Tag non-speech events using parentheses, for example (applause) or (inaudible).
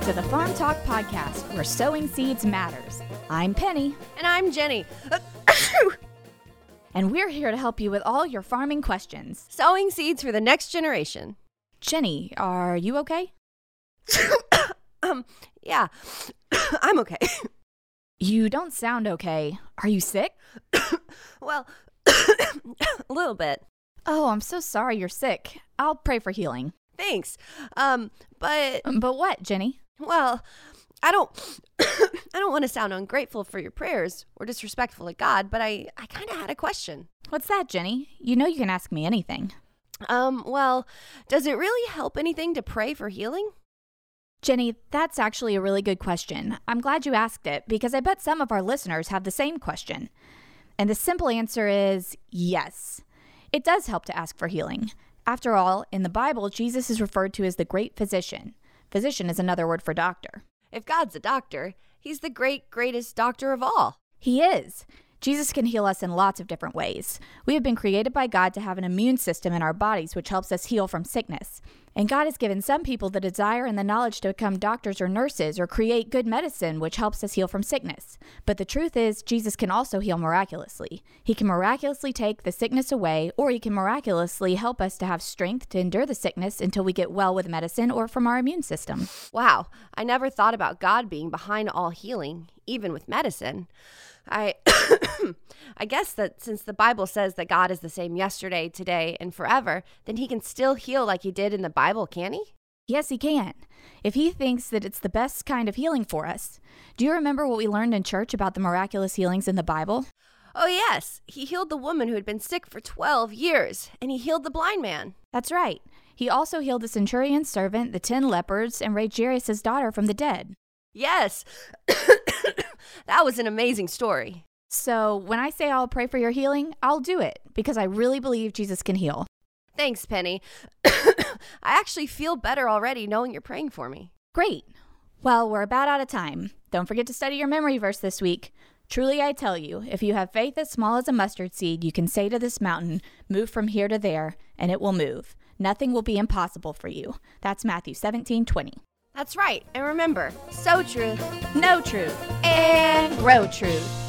to the Farm Talk podcast, where sowing seeds matters. I'm Penny, And I'm Jenny. (coughs) and we're here to help you with all your farming questions. Sowing seeds for the next generation. Jenny, are you okay? (coughs) Um, yeah, (coughs) I'm okay. You don't sound okay. Are you sick? well, a little bit. Oh, I'm so sorry you're sick. I'll pray for healing. Thanks. Um, but But what, Jenny? Well, I don't (coughs) I don't want to sound ungrateful for your prayers or disrespectful to God, but I I kind of had a question. What's that, Jenny? You know you can ask me anything. Um, well, does it really help anything to pray for healing? Jenny, that's actually a really good question. I'm glad you asked it because I bet some of our listeners have the same question. And the simple answer is yes. It does help to ask for healing. After all, in the Bible, Jesus is referred to as the great physician. Physician is another word for doctor. If God's a doctor, he's the great greatest doctor of all. He is. Jesus can heal us in lots of different ways. We have been created by God to have an immune system in our bodies which helps us heal from sickness. And God has given some people the desire and the knowledge to become doctors or nurses or create good medicine which helps us heal from sickness. But the truth is, Jesus can also heal miraculously. He can miraculously take the sickness away, or He can miraculously help us to have strength to endure the sickness until we get well with medicine or from our immune system. Wow, I never thought about God being behind all healing, even with medicine. I (coughs) I guess that since the Bible says that God is the same yesterday, today, and forever, then he can still heal like he did in the Bible, can he? Yes, he can. If he thinks that it's the best kind of healing for us. Do you remember what we learned in church about the miraculous healings in the Bible? Oh, yes. He healed the woman who had been sick for 12 years, and he healed the blind man. That's right. He also healed the centurion's servant, the ten lepers, and raised Jairus' daughter from the dead. Yes. (coughs) that was an amazing story. So when I say I'll pray for your healing, I'll do it because I really believe Jesus can heal. Thanks, Penny. (coughs) I actually feel better already knowing you're praying for me. Great. Well, we're about out of time. Don't forget to study your memory verse this week. Truly, I tell you, if you have faith as small as a mustard seed, you can say to this mountain, Move from here to there, and it will move. Nothing will be impossible for you. That's Matthew 17 20. That's right. And remember, so truth. know truth and grow truth.